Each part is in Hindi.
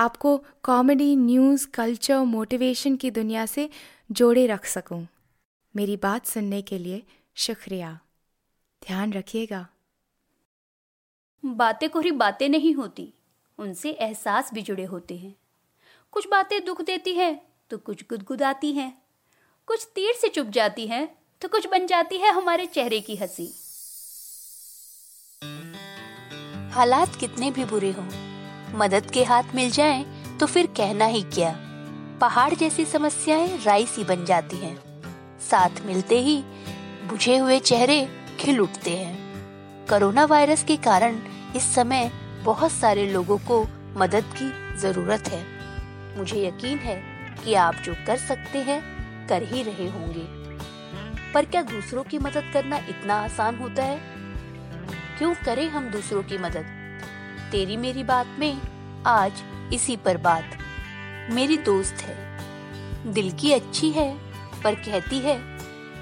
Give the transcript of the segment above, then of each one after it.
आपको कॉमेडी न्यूज़ कल्चर मोटिवेशन की दुनिया से जोड़े रख सकूँ। मेरी बात सुनने के लिए शुक्रिया। ध्यान रखिएगा। बातें कोरी बातें नहीं होती उनसे एहसास भी जुड़े होते हैं। कुछ बातें दुख देती हैं तो कुछ गुदगुदाती हैं। कुछ तीर से चुप जाती हैं तो कुछ बन जाती है हमारे चेहरे की हँसी। हालात कितने भी बुरे हों मदद के हाथ मिल जाएँ तो फिर कहना ही क्या। पहाड़ जैसी समस्याएँ राई सी बन जाती हैं। साथ मिलते ही बुझे हुए चेहरे खिल उठते हैं। कोरोना वायरस के कारण इस समय बहुत सारे लोगों को मदद की ज़रूरत है। मुझे यकीन है कि आप जो कर सकते हैं, कर ही रहे होंगे। पर क्या दूसरों की मदद करना इतना आसान होता है? क्यों करें हम दूसरों की मदद? तेरी मेरी बात में आज इसी पर बात। मेरी दोस्त है। दिल की अच्छी है, पर कहती है,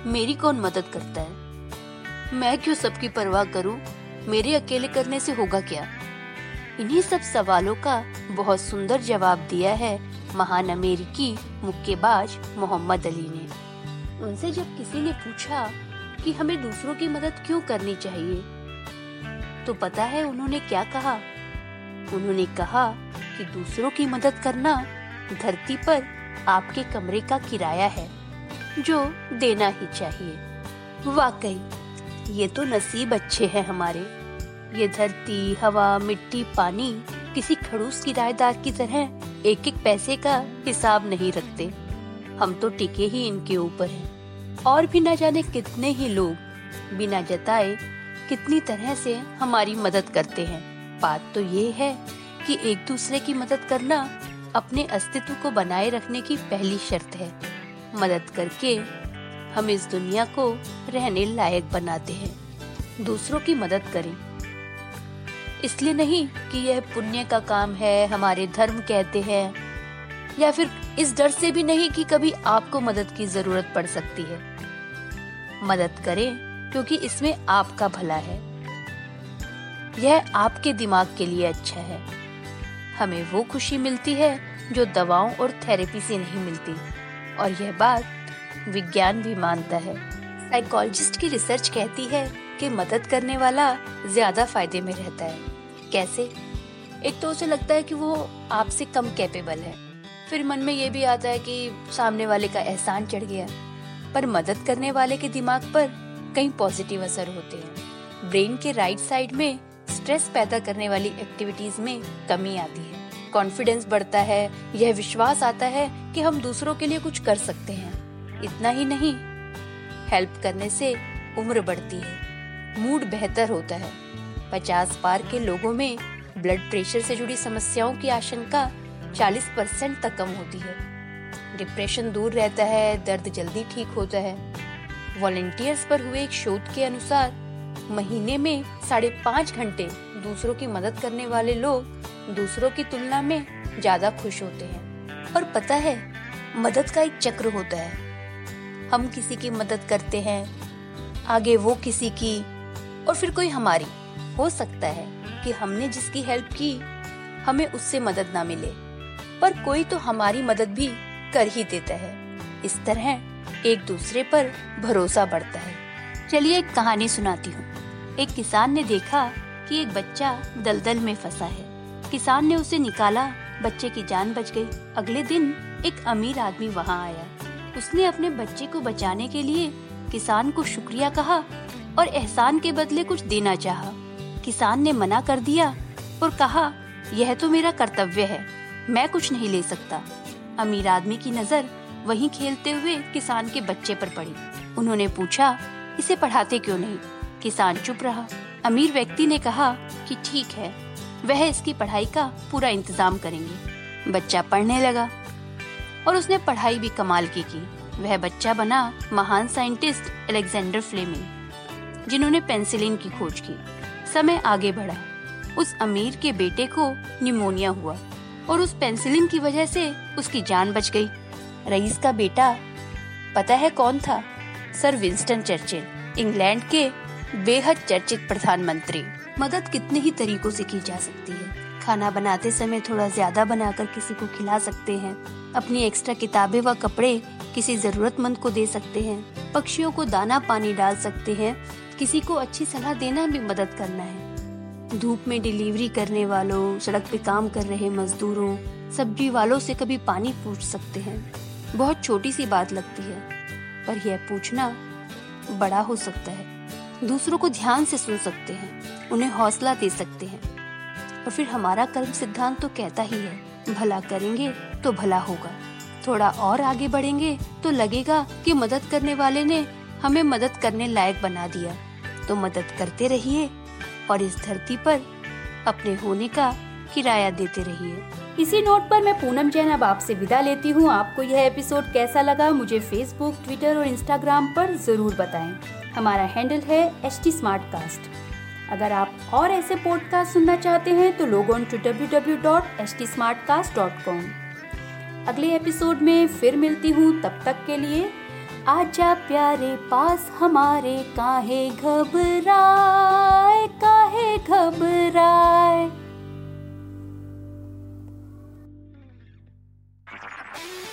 मेरी कौन मदद करता है? मैं क्यों सबकी परवाह करूँ? मेरे अकेले करने से होगा क्या? इन्हीं सब सवालों का बहुत सुंदर जवाब दिया है महान अमेरिकी मुक्केबाज मोहम्मद अली ने। उनसे जब किसी ने पूछा कि हमें दूसरों की मदद क्यों करनी चाहिए तो पता है उन्होंने क्या कहा? उन्होंने कहा कि दूसरों की मदद करना धरती पर आपके कमरे का किराया है, जो देना ही चाहिए। वाकई, ये तो नसीब अच्छे हैं हमारे। ये धरती, हवा, मिट्टी, पानी किसी खड़ूस किराएदार की तरह एक एक पैसे का हिसाब नहीं रखते। हम तो टिके ही इनके ऊपर हैं। और भी न जाने कितने ही लोग बिना जताए कितनी तरह से हमारी मदद करते हैं। बात तो ये है कि एक दूसरे की मदद करना अपने अस्तित्व को बनाए रखने की पहली शर्त है। मदद करके हम इस दुनिया को रहने लायक बनाते हैं। दूसरों की मदद करें। इसलिए नहीं कि यह पुण्य का काम है, हमारे धर्म कहते हैं, या फिर इस डर से भी नहीं कि कभी आपको मदद की ज़रूरत पड़ सकती है। मदद करें, क्योंकि इसमें आपका भला है। यह आपके दिमाग के लिए अच्छा है। हमें वो खुशी मिलती है जो दवाओं और थेरेपी से नहीं मिलती। और यह बात विज्ञान भी मानता है। साइकोलॉजिस्ट की रिसर्च कहती है कि मदद करने वाला ज़्यादा फ़ायदे में रहता है। कैसे? एक तो उसे लगता है कि वो आपसे कम कैपेबल है। फिर मन में ये भी आता है कि सामने वाले का एहसान चढ़ गया। पर मदद करने वाले के दिमाग पर कई पॉजिटिव असर होते हैं। ब्रेन के राइट साइड में स्ट्रेस पैदा करने वाली एक्टिविटीज़ में कमी आती है। कॉन्फिडेंस बढ़ता है, यह विश्वास आता है कि हम दूसरों के लिए कुछ कर सकते हैं। इतना ही नहीं हेल्प करने से उम्र बढ़ती है मूड बेहतर होता है। पचास पार के लोगों में ब्लड प्रेशर से जुड़ी समस्याओं की आशंका 40 परसेंट तक कम होती है। डिप्रेशन दूर रहता है, दर्द जल्दी ठीक होता है। वॉलेंटियर्स पर हुए एक शोध के अनुसार महीने में साढ़े पाँच घंटे दूसरों की मदद करने वाले लोग दूसरों की तुलना में ज़्यादा खुश होते हैं। और पता है, मदद का एक चक्र होता है। हम किसी की मदद करते हैं, आगे वो किसी की, और फिर कोई हमारी। हो सकता है कि हमने जिसकी हेल्प की, हमें उससे मदद ना मिले। पर कोई तो हमारी मदद भी कर ही देता है। इस तरह एक दूसरे पर भरोसा बढ़ता है। चलिए एक कहानी सुनाती हूँ। एक किसान ने देखा कि एक बच्चा दलदल में फंसा है। किसान ने उसे निकाला, बच्चे की जान बच गई। अगले दिन एक अमीर आदमी वहाँ आया। उसने अपने बच्चे को बचाने के लिए किसान को शुक्रिया कहा और एहसान के बदले कुछ देना चाहा। किसान ने मना कर दिया और कहा, यह तो मेरा कर्तव्य है, मैं कुछ नहीं ले सकता। अमीर आदमी की नज़र वहीं खेलते हुए किसान के बच्चे पर पड़ी। उन्होंने पूछा, इसे पढ़ाते क्यों नहीं? किसान चुप रहा। अमीर व्यक्ति ने कहा कि ठीक है, वह इसकी पढ़ाई का पूरा इंतज़ाम करेंगे। बच्चा पढ़ने लगा और उसने पढ़ाई भी कमाल की की। वह बच्चा बना महान साइंटिस्ट अलेक्जेंडर फ्लेमिंग, जिन्होंने पेंसिलिन की खोज की। समय आगे बढ़ा। उस अमीर के बेटे को निमोनिया हुआ और उस पेंसिलिन की वजह से उसकी जान बच गई। रईस का बेटा, पता है कौन था? सर विंस्टन चर्चिल, इंग्लैंड के बेहद चर्चित प्रधानमंत्री। मदद कितने ही तरीकों से की जा सकती है। खाना बनाते समय थोड़ा ज़्यादा बनाकर किसी को खिला सकते हैं। अपनी एक्स्ट्रा किताबें व कपड़े किसी जरूरतमंद को दे सकते हैं। पक्षियों को दाना पानी डाल सकते हैं। किसी को अच्छी सलाह देना भी मदद करना है। धूप में डिलीवरी करने वालों, सड़क पे काम कर रहे मजदूरों, सब्ज़ी वालों से कभी पानी पूछ सकते हैं। बहुत छोटी सी बात लगती है, पर यह पूछना बड़ा हो सकता है। दूसरों को ध्यान से सुन सकते हैं, उन्हें हौसला दे सकते हैं। और फिर हमारा कर्म सिद्धांत तो कहता ही है, भला करेंगे तो भला होगा। थोड़ा और आगे बढ़ेंगे तो लगेगा कि मदद करने वाले ने हमें मदद करने लायक बना दिया। तो मदद करते रहिए और इस धरती पर अपने होने का किराया देते रहिए। इसी नोट पर मैं पूनम जैन अब आपसे विदा लेती हूँ। आपको यह एपिसोड कैसा लगा मुझे फेसबुक ट्विटर और इंस्टाग्राम पर ज़रूर बताएँ। हमारा हैंडल है एच टी अगर आप और ऐसे पॉडकास्ट सुनना चाहते हैं तो log on to W W dot H T अगले एपिसोड में फिर मिलती हूँ, तब तक के लिए आजा प्यारे पास हमारे काहे घबराए काहे घबराए।